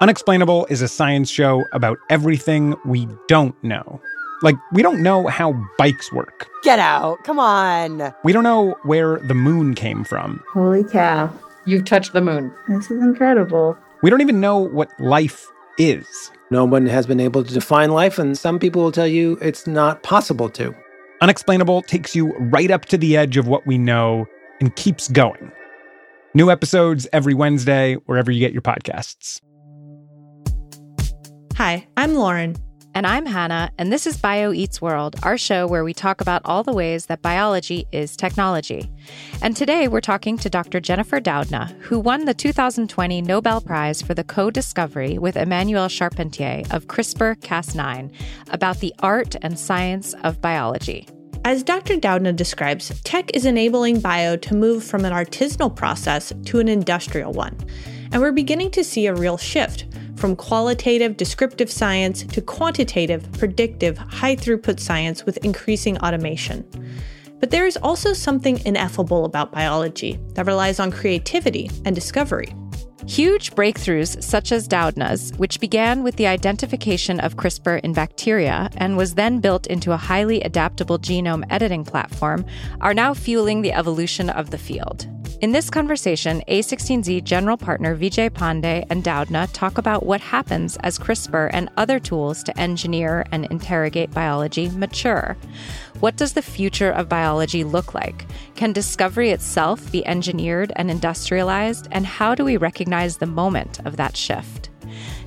Unexplainable is a science show about everything we don't know. Like, we don't know how bikes work. Get out. Come on. We don't know where the moon came from. Holy cow. You've touched the moon. This is incredible. We don't even know what life is. No one has been able to define life, and some people will tell you it's not possible to. Unexplainable takes you right up to the edge of what we know and keeps going. New episodes every Wednesday, wherever you get your podcasts. Hi, I'm Lauren. And I'm Hannah, and this is Bio Eats World, our show where we talk about all the ways that biology is technology. And today we're talking to Dr. Jennifer Doudna, who won the 2020 Nobel Prize for the co discovery with Emmanuelle Charpentier of CRISPR Cas9 about the art and science of biology. As Dr. Doudna describes, tech is enabling bio to move from an artisanal process to an industrial one. And we're beginning to see a real shift from qualitative, descriptive science to quantitative, predictive, high throughput science with increasing automation. But there is also something ineffable about biology that relies on creativity and discovery. Huge breakthroughs such as Doudna's, which began with the identification of CRISPR in bacteria and was then built into a highly adaptable genome editing platform, are now fueling the evolution of the field. In this conversation, A16Z general partner Vijay Pande and Doudna talk about what happens as CRISPR and other tools to engineer and interrogate biology mature. What does the future of biology look like? Can discovery itself be engineered and industrialized? And how do we recognize the moment of that shift?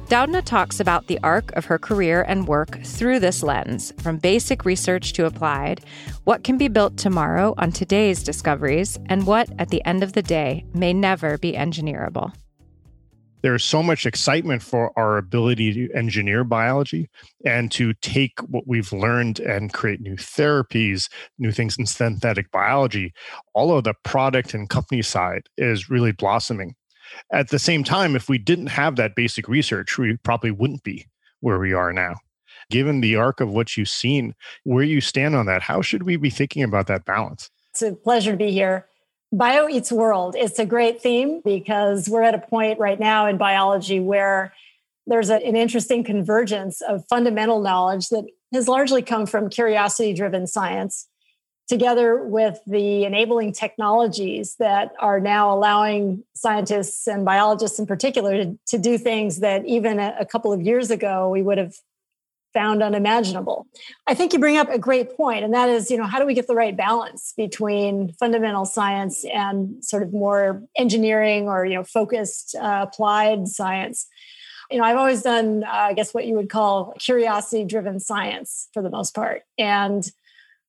Doudna talks about the arc of her career and work through this lens, from basic research to applied, what can be built tomorrow on today's discoveries, and what, at the end of the day, may never be engineerable. There's so much excitement for our ability to engineer biology and to take what we've learned and create new therapies, new things in synthetic biology. All of the product and company side is really blossoming. At the same time, if we didn't have that basic research, we probably wouldn't be where we are now. Given the arc of what you've seen, where you stand on that, how should we be thinking about that balance? It's a pleasure to be here. Bio Eats World. It's a great theme because we're at a point right now in biology where there's an interesting convergence of fundamental knowledge that has largely come from curiosity driven science together with the enabling technologies that are now allowing scientists and biologists in particular to, to do things that even a, a couple of years ago we would have found unimaginable. I think you bring up a great point, and that is, you know, how do we get the right balance between fundamental science and sort of more engineering or you know focused uh, applied science? You know, I've always done, uh, I guess, what you would call curiosity-driven science for the most part, and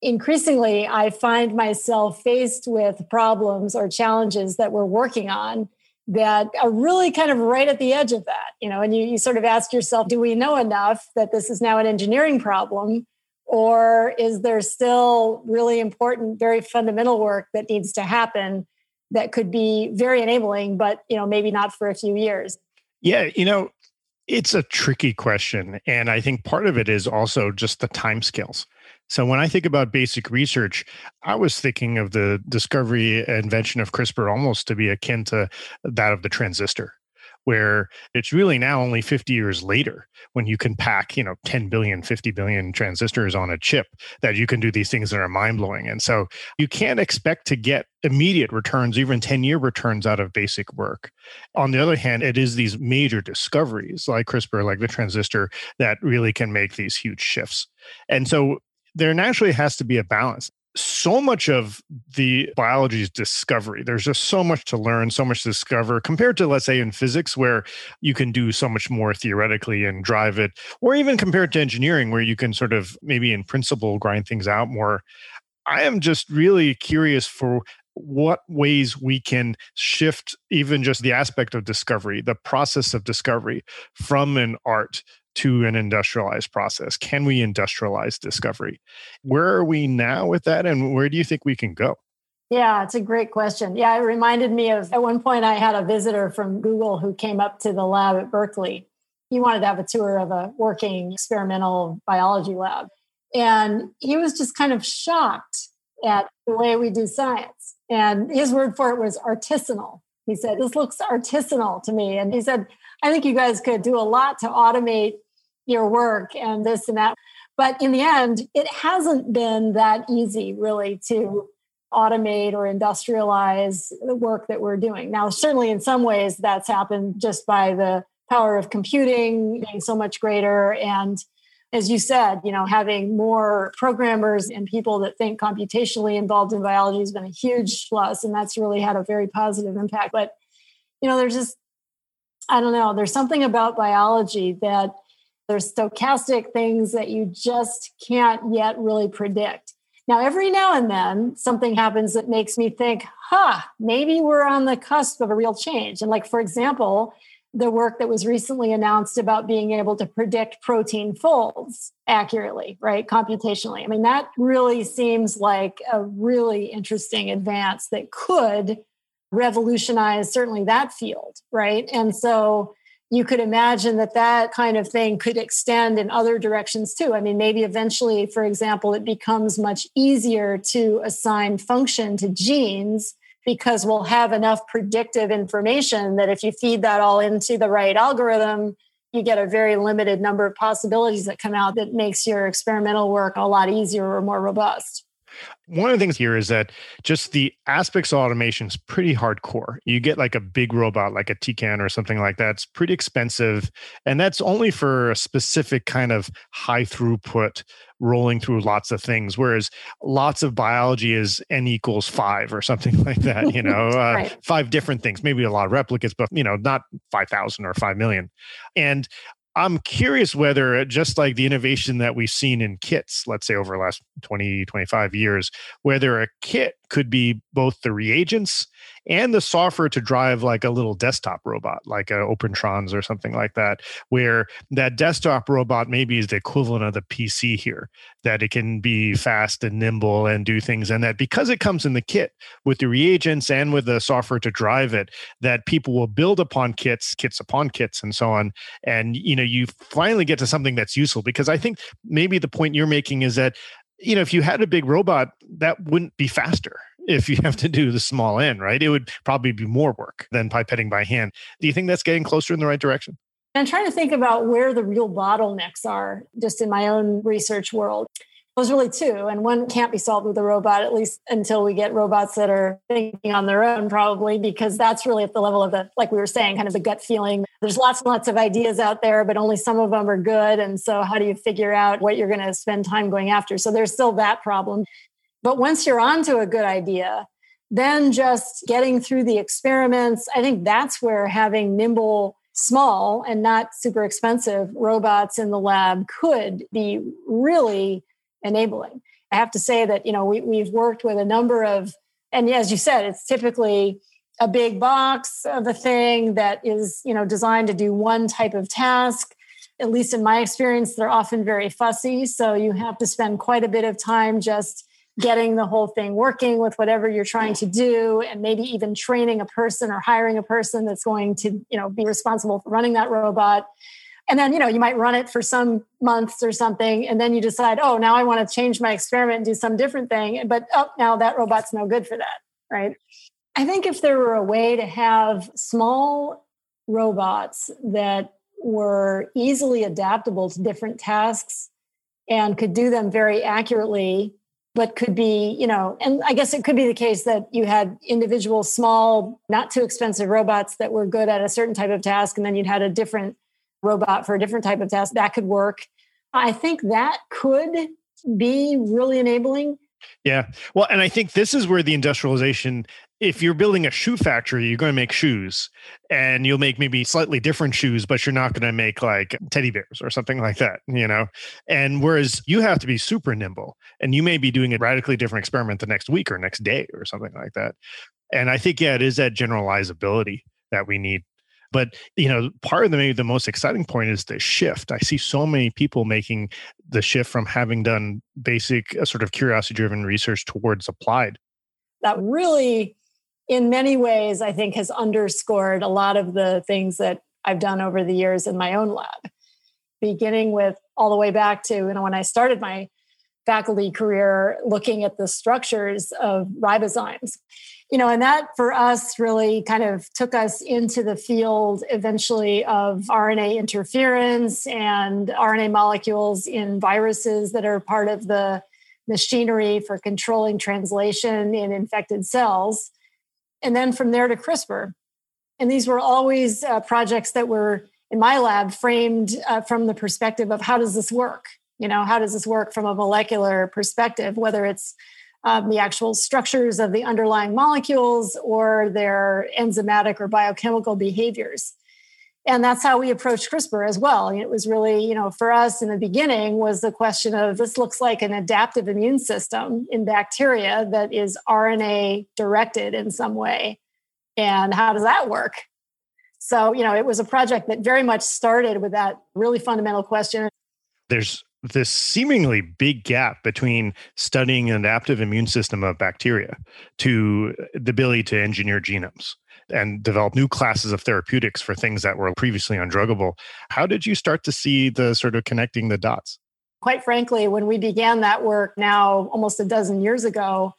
increasingly I find myself faced with problems or challenges that we're working on that are really kind of right at the edge of that you know and you, you sort of ask yourself do we know enough that this is now an engineering problem or is there still really important very fundamental work that needs to happen that could be very enabling but you know maybe not for a few years Yeah, you know, it's a tricky question. And I think part of it is also just the timescales. So when I think about basic research, I was thinking of the discovery invention of CRISPR almost to be akin to that of the transistor, where it's really now only 50 years later when you can pack, you know, 10 billion, 50 billion transistors on a chip that you can do these things that are mind blowing. And so you can't expect to get immediate returns, even 10 year returns out of basic work. On the other hand, it is these major discoveries like CRISPR, like the transistor, that really can make these huge shifts. And so there naturally has to be a balance. So much of the biology's discovery, there's just so much to learn, so much to discover compared to, let's say, in physics, where you can do so much more theoretically and drive it, or even compared to engineering, where you can sort of maybe in principle grind things out more. I am just really curious for what ways we can shift even just the aspect of discovery, the process of discovery from an art to an industrialized process? Can we industrialize discovery? Where are we now with that, and where do you think we can go? Yeah, it's a great question. Yeah, it reminded me of at one point I had a visitor from Google who came up to the lab at Berkeley. He wanted to have a tour of a working experimental biology lab. And he was just kind of shocked at the way we do science. And his word for it was artisanal. He said, This looks artisanal to me. And he said, I think you guys could do a lot to automate your work and this and that. But in the end, it hasn't been that easy really to automate or industrialize the work that we're doing. Now, certainly in some ways that's happened just by the power of computing being so much greater and as you said, you know, having more programmers and people that think computationally involved in biology has been a huge plus, and that's really had a very positive impact. But you know, there's just I don't know, there's something about biology that there's stochastic things that you just can't yet really predict. Now, every now and then, something happens that makes me think, huh, maybe we're on the cusp of a real change. And, like, for example, the work that was recently announced about being able to predict protein folds accurately, right? Computationally. I mean, that really seems like a really interesting advance that could revolutionize certainly that field, right? And so you could imagine that that kind of thing could extend in other directions too. I mean, maybe eventually, for example, it becomes much easier to assign function to genes because we'll have enough predictive information that if you feed that all into the right algorithm, you get a very limited number of possibilities that come out that makes your experimental work a lot easier or more robust. One of the things here is that just the aspects of automation is pretty hardcore. You get like a big robot, like a Tecan or something like that. It's pretty expensive. And that's only for a specific kind of high throughput rolling through lots of things. Whereas lots of biology is n equals five or something like that, you know, uh, five different things, maybe a lot of replicates, but, you know, not 5,000 or 5 million. And I'm curious whether, uh, just like the innovation that we've seen in kits, let's say over the last 20, 25 years, whether a kit could be both the reagents and the software to drive like a little desktop robot, like a OpenTrons or something like that, where that desktop robot maybe is the equivalent of the PC here, that it can be fast and nimble and do things. And that because it comes in the kit with the reagents and with the software to drive it, that people will build upon kits, kits upon kits, and so on. And you know, you finally get to something that's useful because I think maybe the point you're making is that you know, if you had a big robot, that wouldn't be faster if you have to do the small end, right? It would probably be more work than pipetting by hand. Do you think that's getting closer in the right direction? I'm trying to think about where the real bottlenecks are just in my own research world. There's really two, and one can't be solved with a robot, at least until we get robots that are thinking on their own, probably, because that's really at the level of the, like we were saying, kind of the gut feeling. There's lots and lots of ideas out there, but only some of them are good. And so, how do you figure out what you're going to spend time going after? So, there's still that problem. But once you're onto a good idea, then just getting through the experiments, I think that's where having nimble, small, and not super expensive robots in the lab could be really enabling. I have to say that, you know, we, we've worked with a number of, and as you said, it's typically a big box of a thing that is, you know, designed to do one type of task. At least in my experience, they're often very fussy. So you have to spend quite a bit of time just getting the whole thing working with whatever you're trying to do and maybe even training a person or hiring a person that's going to you know be responsible for running that robot and then you know you might run it for some months or something and then you decide oh now i want to change my experiment and do some different thing but oh now that robot's no good for that right? I think if there were a way to have small robots that were easily adaptable to different tasks and could do them very accurately but could be, you know, and I guess it could be the case that you had individual small, not too expensive robots that were good at a certain type of task, and then you'd had a different robot for a different type of task that could work. I think that could be really enabling. Yeah. Well, and I think this is where the industrialization, if you're building a shoe factory, you're going to make shoes and you'll make maybe slightly different shoes, but you're not going to make like teddy bears or something like that, you know? And whereas you have to be super nimble and you may be doing a radically different experiment the next week or next day or something like that. And I think, yeah, it is that generalizability that we need but you know, part of the maybe the most exciting point is the shift. I see so many people making the shift from having done basic uh, sort of curiosity driven research towards applied. That really, in many ways, I think has underscored a lot of the things that I've done over the years in my own lab, beginning with all the way back to you know when I started my faculty career looking at the structures of ribozymes you know, and that for us really kind of took us into the field eventually of RNA interference and RNA molecules in viruses that are part of the machinery for controlling translation in infected cells. And then from there to CRISPR. And these were always uh, projects that were in my lab framed uh, from the perspective of how does this work? You know, how does this work from a molecular perspective, whether it's um, the actual structures of the underlying molecules or their enzymatic or biochemical behaviors. And that's how we approached crispr as well. It was really you know for us in the beginning was the question of this looks like an adaptive immune system in bacteria that is rna directed in some way. And how does that work? So you know it was a project that very much started with that really fundamental question. There's this seemingly big gap between studying an adaptive immune system of bacteria to the ability to engineer genomes and develop new classes of therapeutics for things that were previously undruggable. How did you start to see the sort of connecting the dots? Quite frankly, when we began that work now almost a dozen years ago,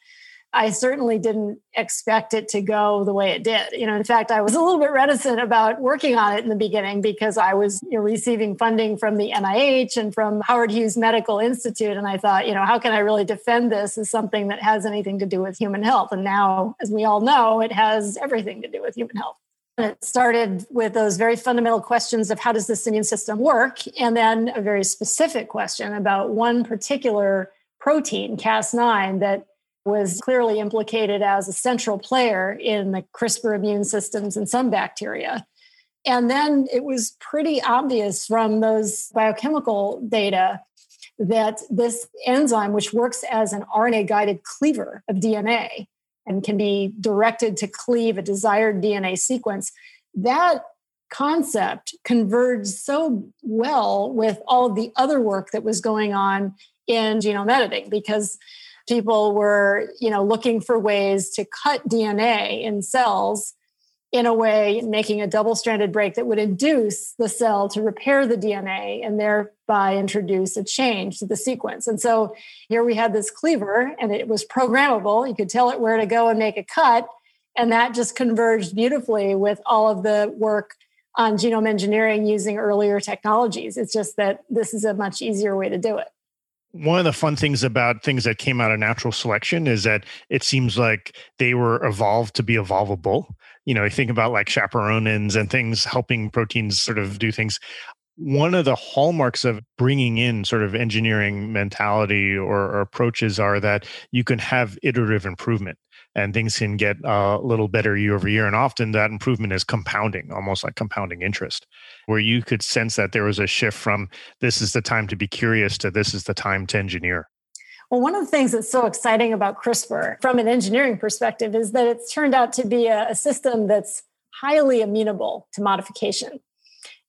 I certainly didn't expect it to go the way it did. You know, in fact, I was a little bit reticent about working on it in the beginning because I was you know, receiving funding from the NIH and from Howard Hughes Medical Institute. And I thought, you know, how can I really defend this as something that has anything to do with human health? And now, as we all know, it has everything to do with human health. And it started with those very fundamental questions of how does this immune system work? And then a very specific question about one particular protein, Cas9, that was clearly implicated as a central player in the CRISPR immune systems in some bacteria. And then it was pretty obvious from those biochemical data that this enzyme, which works as an RNA guided cleaver of DNA and can be directed to cleave a desired DNA sequence, that concept converged so well with all the other work that was going on in genome editing because people were you know looking for ways to cut dna in cells in a way making a double stranded break that would induce the cell to repair the dna and thereby introduce a change to the sequence. And so here we had this cleaver and it was programmable. You could tell it where to go and make a cut and that just converged beautifully with all of the work on genome engineering using earlier technologies. It's just that this is a much easier way to do it one of the fun things about things that came out of natural selection is that it seems like they were evolved to be evolvable. You know, you think about like chaperonins and things helping proteins sort of do things. One of the hallmarks of bringing in sort of engineering mentality or, or approaches are that you can have iterative improvement and things can get uh, a little better year over year. And often that improvement is compounding, almost like compounding interest, where you could sense that there was a shift from this is the time to be curious to this is the time to engineer. Well, one of the things that's so exciting about CRISPR from an engineering perspective is that it's turned out to be a, a system that's highly amenable to modification.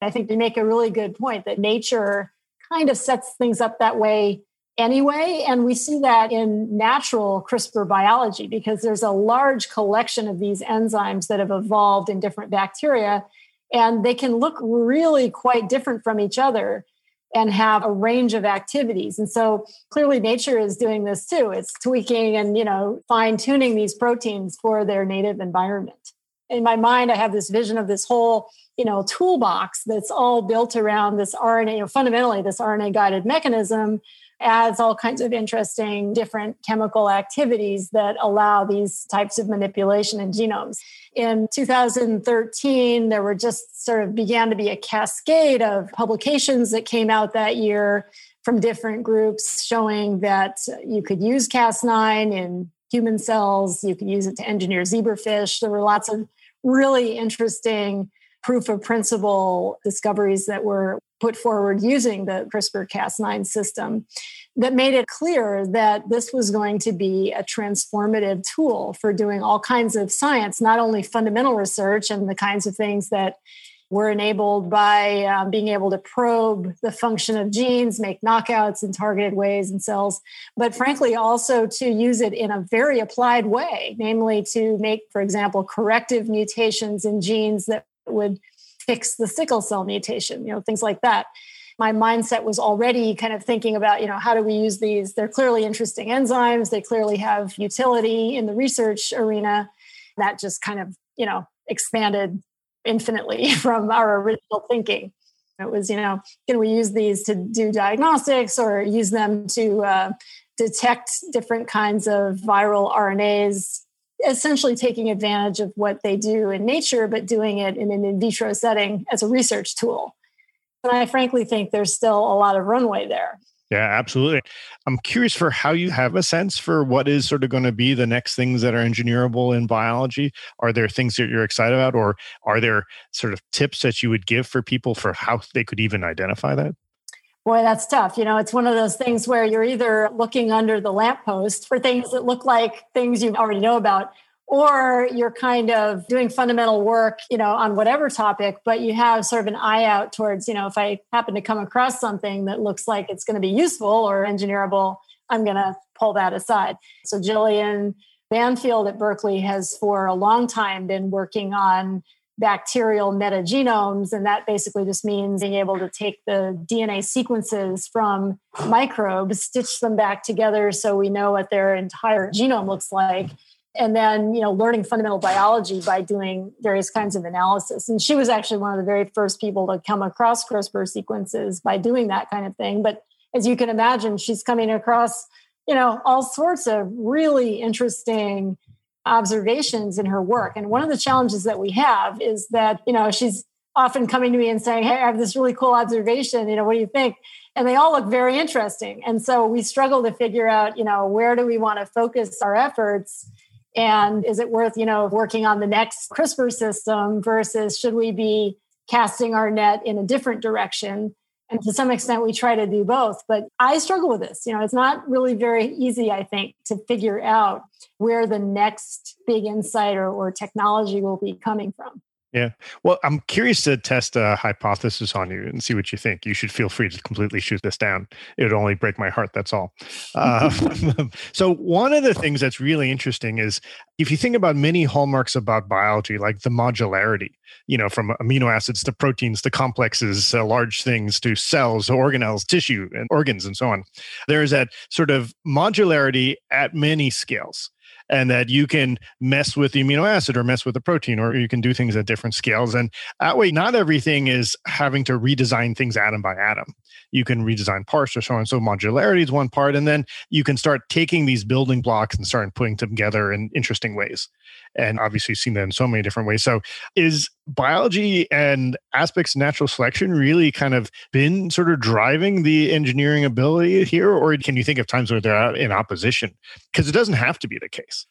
I think you make a really good point that nature kind of sets things up that way anyway. And we see that in natural CRISPR biology because there's a large collection of these enzymes that have evolved in different bacteria, and they can look really quite different from each other and have a range of activities. And so clearly nature is doing this too. It's tweaking and, you know, fine tuning these proteins for their native environment. In my mind, I have this vision of this whole, you know, toolbox that's all built around this RNA, you know, fundamentally this RNA guided mechanism adds all kinds of interesting different chemical activities that allow these types of manipulation in genomes. In 2013, there were just sort of began to be a cascade of publications that came out that year from different groups showing that you could use Cas9 in human cells, you could use it to engineer zebrafish. There were lots of really interesting proof of principle discoveries that were put forward using the CRISPR Cas9 system that made it clear that this was going to be a transformative tool for doing all kinds of science, not only fundamental research and the kinds of things that were enabled by um, being able to probe the function of genes, make knockouts in targeted ways in cells, but frankly, also to use it in a very applied way, namely to make, for example, corrective mutations in genes that would fix the sickle cell mutation, you know, things like that. My mindset was already kind of thinking about, you know, how do we use these? They're clearly interesting enzymes. They clearly have utility in the research arena. That just kind of, you know, expanded infinitely from our original thinking. It was, you know, can we use these to do diagnostics or use them to uh, detect different kinds of viral RNAs, essentially taking advantage of what they do in nature, but doing it in an in vitro setting as a research tool. And I frankly think there's still a lot of runway there. Yeah, absolutely. I'm curious for how you have a sense for what is sort of going to be the next things that are engineerable in biology. Are there things that you're excited about, or are there sort of tips that you would give for people for how they could even identify that? Boy, that's tough. You know, it's one of those things where you're either looking under the lamppost for things that look like things you already know about, or you're kind of doing fundamental work, you know, on whatever topic, but you have sort of an eye out towards, you know, if I happen to come across something that looks like it's going to be useful or engineerable, I'm going to pull that aside. So Jillian Banfield at Berkeley has for a long time been working on bacterial metagenomes. And that basically just means being able to take the DNA sequences from microbes, stitch them back together so we know what their entire genome looks like and then you know learning fundamental biology by doing various kinds of analysis. And she was actually one of the very first people to come across crispr sequences by doing that kind of thing. But as you can imagine she's coming across you know all sorts of really interesting observations in her work. And one of the challenges that we have is that you know she's often coming to me and saying hey i have this really cool observation. You know what do you think? And they all look very interesting. And so we struggle to figure out you know where do we want to focus our efforts and is it worth, you know, working on the next CRISPR system versus should we be casting our net in a different direction? And to some extent, we try to do both. But I struggle with this. You know, it's not really very easy, I think, to figure out where the next big insight or, or technology will be coming from. Yeah. Well, I'm curious to test a hypothesis on you and see what you think. You should feel free to completely shoot this down. It would only break my heart. That's all. Uh, so, one of the things that's really interesting is if you think about many hallmarks about biology, like the modularity, you know, from amino acids to proteins to complexes, uh, large things to cells, organelles, tissue, and organs, and so on, there's that sort of modularity at many scales and that you can mess with the amino acid or mess with the protein, or you can do things at different scales. And that way, not everything is having to redesign things atom by atom. You can redesign parts or so on. So modularity is one part, and then you can start taking these building blocks and start putting them together in interesting ways. And obviously, seen that in so many different ways. So, is biology and aspects of natural selection really kind of been sort of driving the engineering ability here, or can you think of times where they're in opposition? Because it doesn't have to be the case.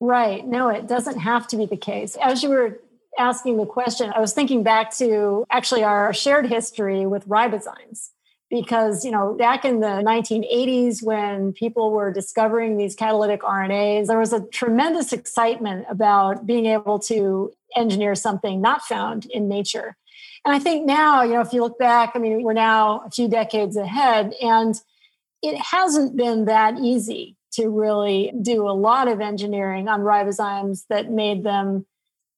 Right. No, it doesn't have to be the case. As you were asking the question, I was thinking back to actually our shared history with ribozymes because you know back in the 1980s when people were discovering these catalytic RNAs there was a tremendous excitement about being able to engineer something not found in nature. And i think now you know if you look back i mean we're now a few decades ahead and it hasn't been that easy to really do a lot of engineering on ribozymes that made them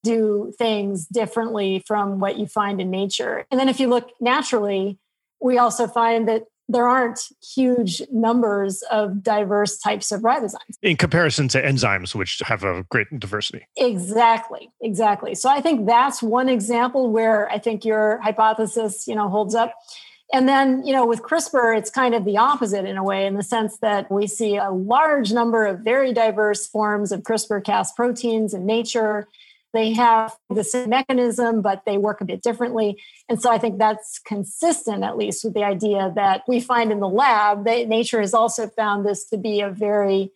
do things differently from what you find in nature. And then if you look naturally we also find that there aren't huge numbers of diverse types of ribozymes in comparison to enzymes which have a great diversity. Exactly exactly. So i think that's one example where i think your hypothesis you know holds up. And then you know with crispr it's kind of the opposite in a way in the sense that we see a large number of very diverse forms of crispr cas proteins in nature They have the same mechanism, but they work a bit differently. And so I think that's consistent, at least, with the idea that we find in the lab that nature has also found this to be a very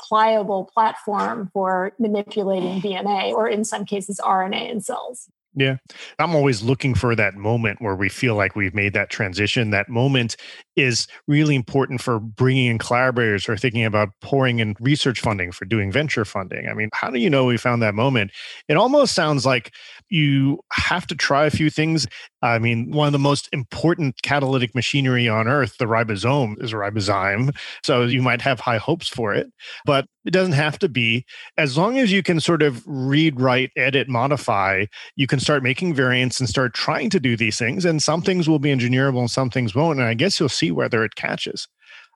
pliable platform for manipulating DNA or in some cases RNA in cells. Yeah. I'm always looking for that moment where we feel like we've made that transition. That moment is really important for bringing in collaborators or thinking about pouring in research funding for doing venture funding. I mean, how do you know we found that moment? It almost sounds like you have to try a few things. I mean, one of the most important catalytic machinery on earth, the ribosome, is a ribozyme. So you might have high hopes for it, but it doesn't have to be. As long as you can sort of read, write, edit, modify, you can start making variants and start trying to do these things. And some things will be engineerable and some things won't. And I guess you'll see whether it catches.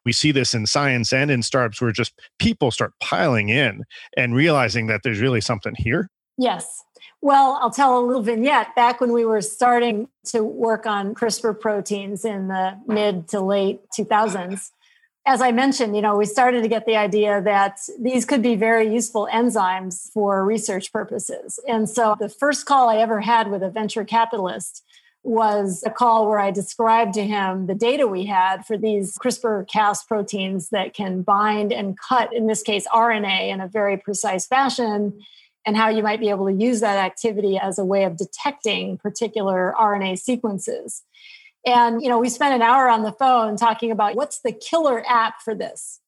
We see this in science and in startups where just people start piling in and realizing that there's really something here. Yes. Well, I'll tell a little vignette. Back when we were starting to work on CRISPR proteins in the mid to late 2000s, as I mentioned, you know, we started to get the idea that these could be very useful enzymes for research purposes. And so the first call I ever had with a venture capitalist was a call where I described to him the data we had for these CRISPR Cas proteins that can bind and cut, in this case, RNA in a very precise fashion, and how you might be able to use that activity as a way of detecting particular RNA sequences. And, you know, we spent an hour on the phone talking about what's the killer app for this.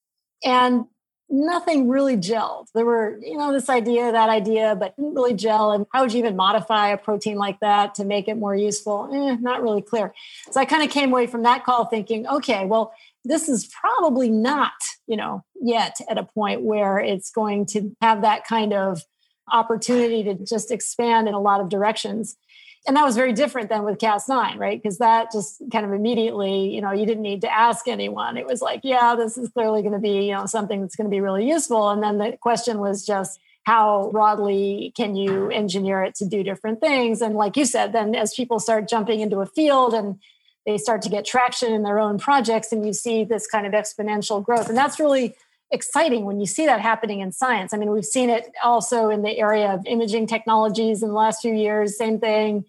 And nothing really gelled. There were, you know, this idea, that idea, but didn't really gel. And how would you even modify a protein like that to make it more useful? Eh, not really clear. So I kind of came away from that call thinking, okay, well, this is probably not, you know, yet at a point where it's going to have that kind of opportunity to just expand in a lot of directions and that was very different than with Cas9, right? Because that just kind of immediately, you know, you didn't need to ask anyone. It was like, yeah, this is clearly going to be, you know, something that's going to be really useful. And then the question was just how broadly can you engineer it to do different things? And like you said, then as people start jumping into a field and they start to get traction in their own projects, and you see this kind of exponential growth. And that's really exciting when you see that happening in science. I mean, we've seen it also in the area of imaging technologies in the last few years, same thing,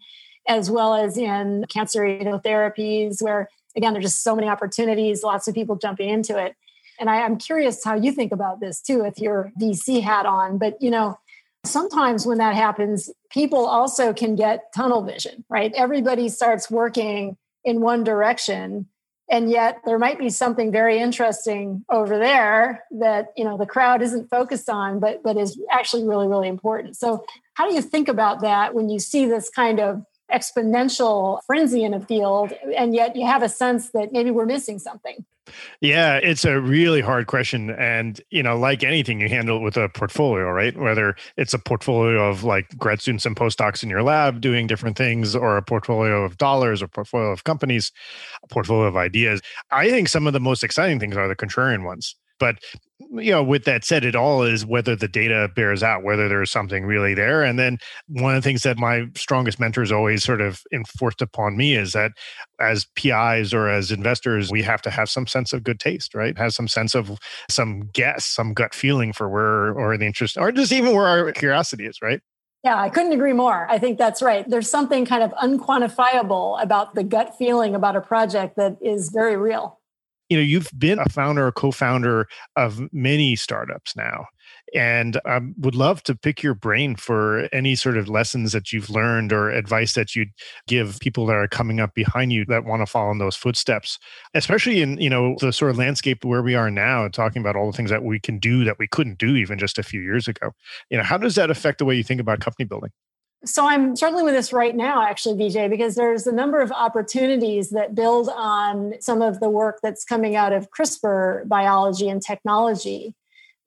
as well as in cancer immunotherapies, where again, there's just so many opportunities, lots of people jumping into it. And I, I'm curious how you think about this too, with your VC hat on. But you know, sometimes when that happens, people also can get tunnel vision, right? Everybody starts working in one direction and yet there might be something very interesting over there that you know the crowd isn't focused on but but is actually really really important. So how do you think about that when you see this kind of exponential frenzy in a field and yet you have a sense that maybe we're missing something yeah, it's a really hard question. And, you know, like anything, you handle it with a portfolio, right? Whether it's a portfolio of like grad students and postdocs in your lab doing different things, or a portfolio of dollars, or portfolio of companies, a portfolio of ideas. I think some of the most exciting things are the contrarian ones. But mm, you know, with that said, it all is whether the data bears out, whether there's something really there. And then one of the things that my strongest mentors always sort of enforced upon me is that as PIs or as investors, we have to have some sense of good taste, right? Have some sense of some guess, some gut feeling for where or the interest, or just even where our curiosity is, right? Yeah, I couldn't agree more. I think that's right. There's something kind of unquantifiable about the gut feeling about a project that is very real you know you've been a founder or co-founder of many startups now and i would love to pick your brain for any sort of lessons that you've learned or advice that you'd give people that are coming up behind you that want to follow in those footsteps especially in you know the sort of landscape where we are now talking about all the things that we can do that we couldn't do even just a few years ago. You know how does that affect the way you think about company building so I'm struggling with this right now, actually, Vijay, because there's a number of opportunities that build on some of the work that's coming out of CRISPR biology and technology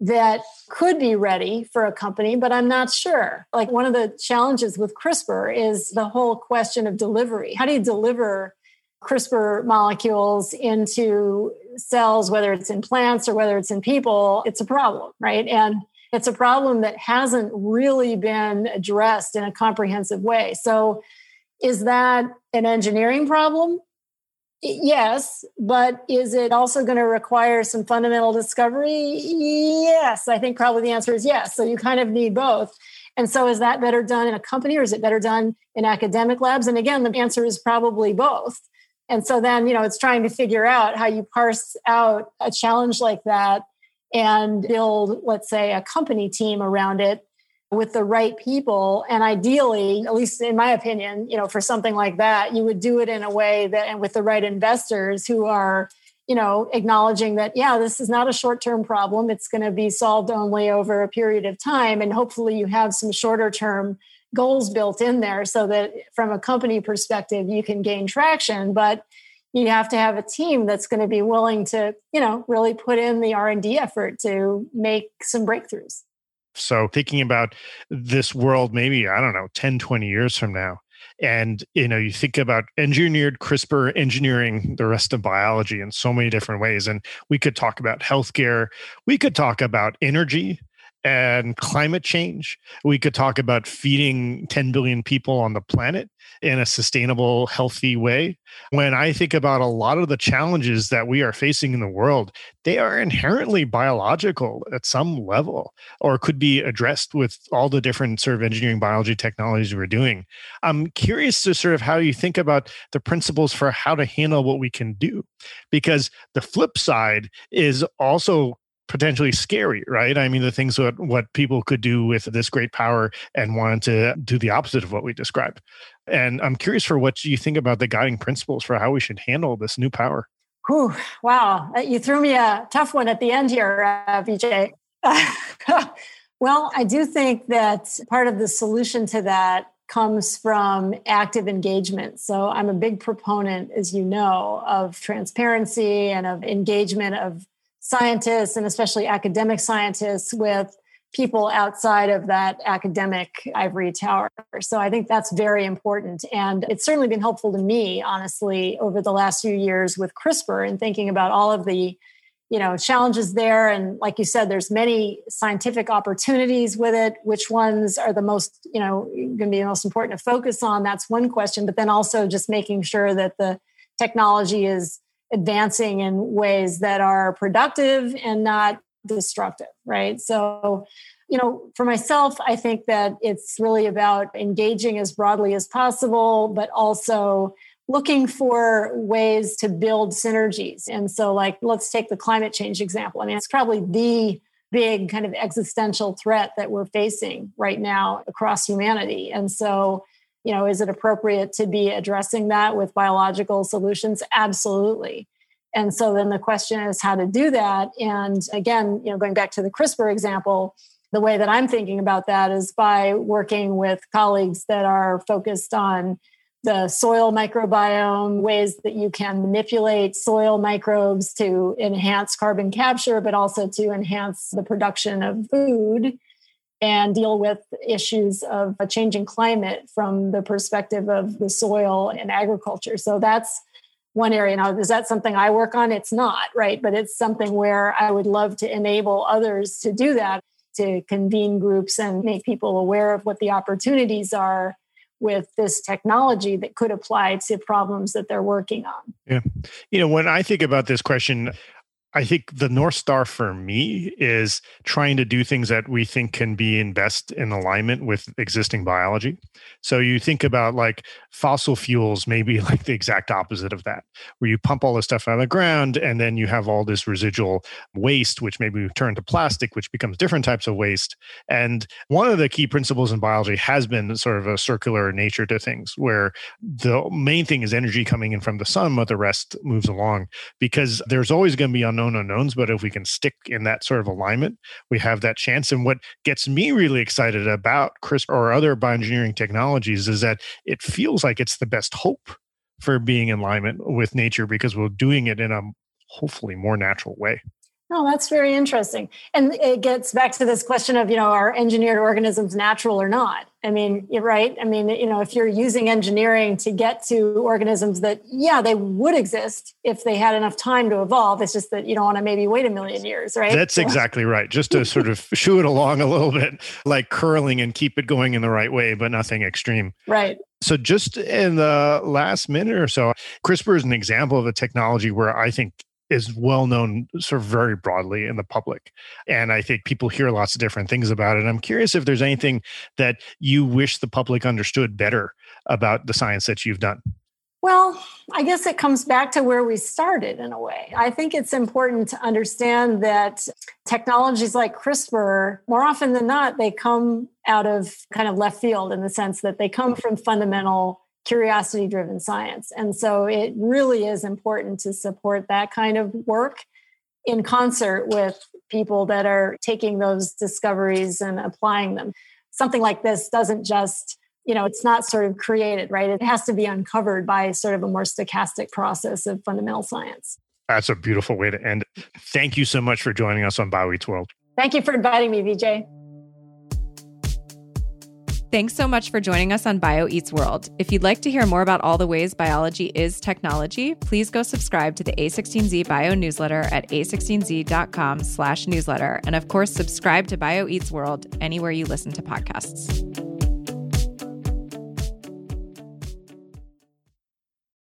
that could be ready for a company, but I'm not sure. Like one of the challenges with CRISPR is the whole question of delivery. How do you deliver CRISPR molecules into cells, whether it's in plants or whether it's in people? It's a problem, right? And it's a problem that hasn't really been addressed in a comprehensive way. So, is that an engineering problem? Yes, but is it also going to require some fundamental discovery? Yes, I think probably the answer is yes. So, you kind of need both. And so is that better done in a company or is it better done in academic labs? And again, the answer is probably both. And so then, you know, it's trying to figure out how you parse out a challenge like that and build, let's say, a company team around it with the right people. And ideally at least in my opinion you know for something like that you would do it in a way that and with the right investors who are you know acknowledging that yeah this is not a short term problem. It's going to be solved only over a period of time. And hopefully you have some shorter term goals built in there so that from a company perspective you can gain traction. But you have to have a team that's going to be willing to you know really put in the r&d effort to make some breakthroughs. So thinking about this world, maybe, I don't know, 10, 20 years from now, and you know you think about engineered crispr engineering the rest of biology in so many different ways and we could talk about healthcare we could talk about energy and climate change. We could talk about feeding 10 billion people on the planet in a sustainable, healthy way. When I think about a lot of the challenges that we are facing in the world, they are inherently biological at some level or could be addressed with all the different sort of engineering biology technologies we're doing. I'm curious to sort of how you think about the principles for how to handle what we can do because the flip side is also potentially scary, right? I mean, the things that what people could do with this great power and wanted to do the opposite of what we described. And I'm curious for what you think about the guiding principles for how we should handle this new power. Whew, wow, uh, you threw me a tough one at the end here, uh, Vijay. well, I do think that part of the solution to that comes from active engagement. So I'm a big proponent, as you know, of transparency and of engagement of scientists and especially academic scientists with people outside of that academic ivory tower. So I think that's very important. And it's certainly been helpful to me, honestly, over the last few years with CRISPR and thinking about all of the you know challenges there and like you said there's many scientific opportunities with it which ones are the most you know going to be the most important to focus on that's one question but then also just making sure that the technology is advancing in ways that are productive and not destructive, right? So, you know, for myself, I think that it's really about engaging as broadly as possible, but also looking for ways to build synergies. And so, like, let's take the climate change example. I mean, it's probably the big kind of existential threat that we're facing right now across humanity. And so, you know is it appropriate to be addressing that with biological solutions? Absolutely. And so then the question is how to do that. And again you know going back to the crispr example the way that i'm thinking about that is by working with colleagues that are focused on the soil microbiome ways that you can manipulate soil microbes to enhance carbon capture but also to enhance the production of food and deal with issues of a changing climate from the perspective of the soil and agriculture. So that's one area. Now, is that something I work on? It's not, right? But it's something where I would love to enable others to do that, to convene groups and make people aware of what the opportunities are with this technology that could apply to problems that they're working on. Yeah. You know, when I think about this question, I think the North Star for me is trying to do things that we think can be in best in alignment with existing biology. So you think about like fossil fuels, maybe like the exact opposite of that, where you pump all this stuff out of the ground and then you have all this residual waste, which maybe we turn to plastic, which becomes different types of waste. And one of the key principles in biology has been sort of a circular nature to things, where the main thing is energy coming in from the sun, but the rest moves along because there's always going to be unknown unknowns, but if we can stick in that sort of alignment, we have that chance. And what gets me really excited about CRISPR or other bioengineering technologies is that it feels like it's the best hope for being in alignment with nature because we're doing it in a hopefully more natural way. Oh, that's very interesting. And it gets back to this question of, you know, are engineered organisms natural or not? I mean, you're right. I mean, you know, if you're using engineering to get to organisms that, yeah, they would exist if they had enough time to evolve. It's just that you don't want to maybe wait a million years, right? That's so. exactly right. Just to sort of shoo it along a little bit, like curling and keep it going in the right way, but nothing extreme. Right. So, just in the last minute or so, CRISPR is an example of a technology where I think is well known sort of very broadly in the public. And I think people hear lots of different things about it. I'm curious if there's anything that you wish the public understood better about the science that you've done. Well, I guess it comes back to where we started in a way. I think it's important to understand that technologies like CRISPR, more often than not, they come out of kind of left field in the sense that they come from fundamental curiosity driven science. And so it really is important to support that kind of work in concert with people that are taking those discoveries and applying them. Something like this doesn't just you know it's not sort of created right? It has to be uncovered by sort of a more stochastic process of fundamental science. That's a beautiful way to end thank you so much for joining us on BioEats World. Thank you for inviting me vj Thanks so much for joining us on BioEats World. If you'd like to hear more about all the ways biology is technology, please go subscribe to the A16Z Bio newsletter at a16z.com slash newsletter. And of course, subscribe to BioEats World anywhere you listen to podcasts.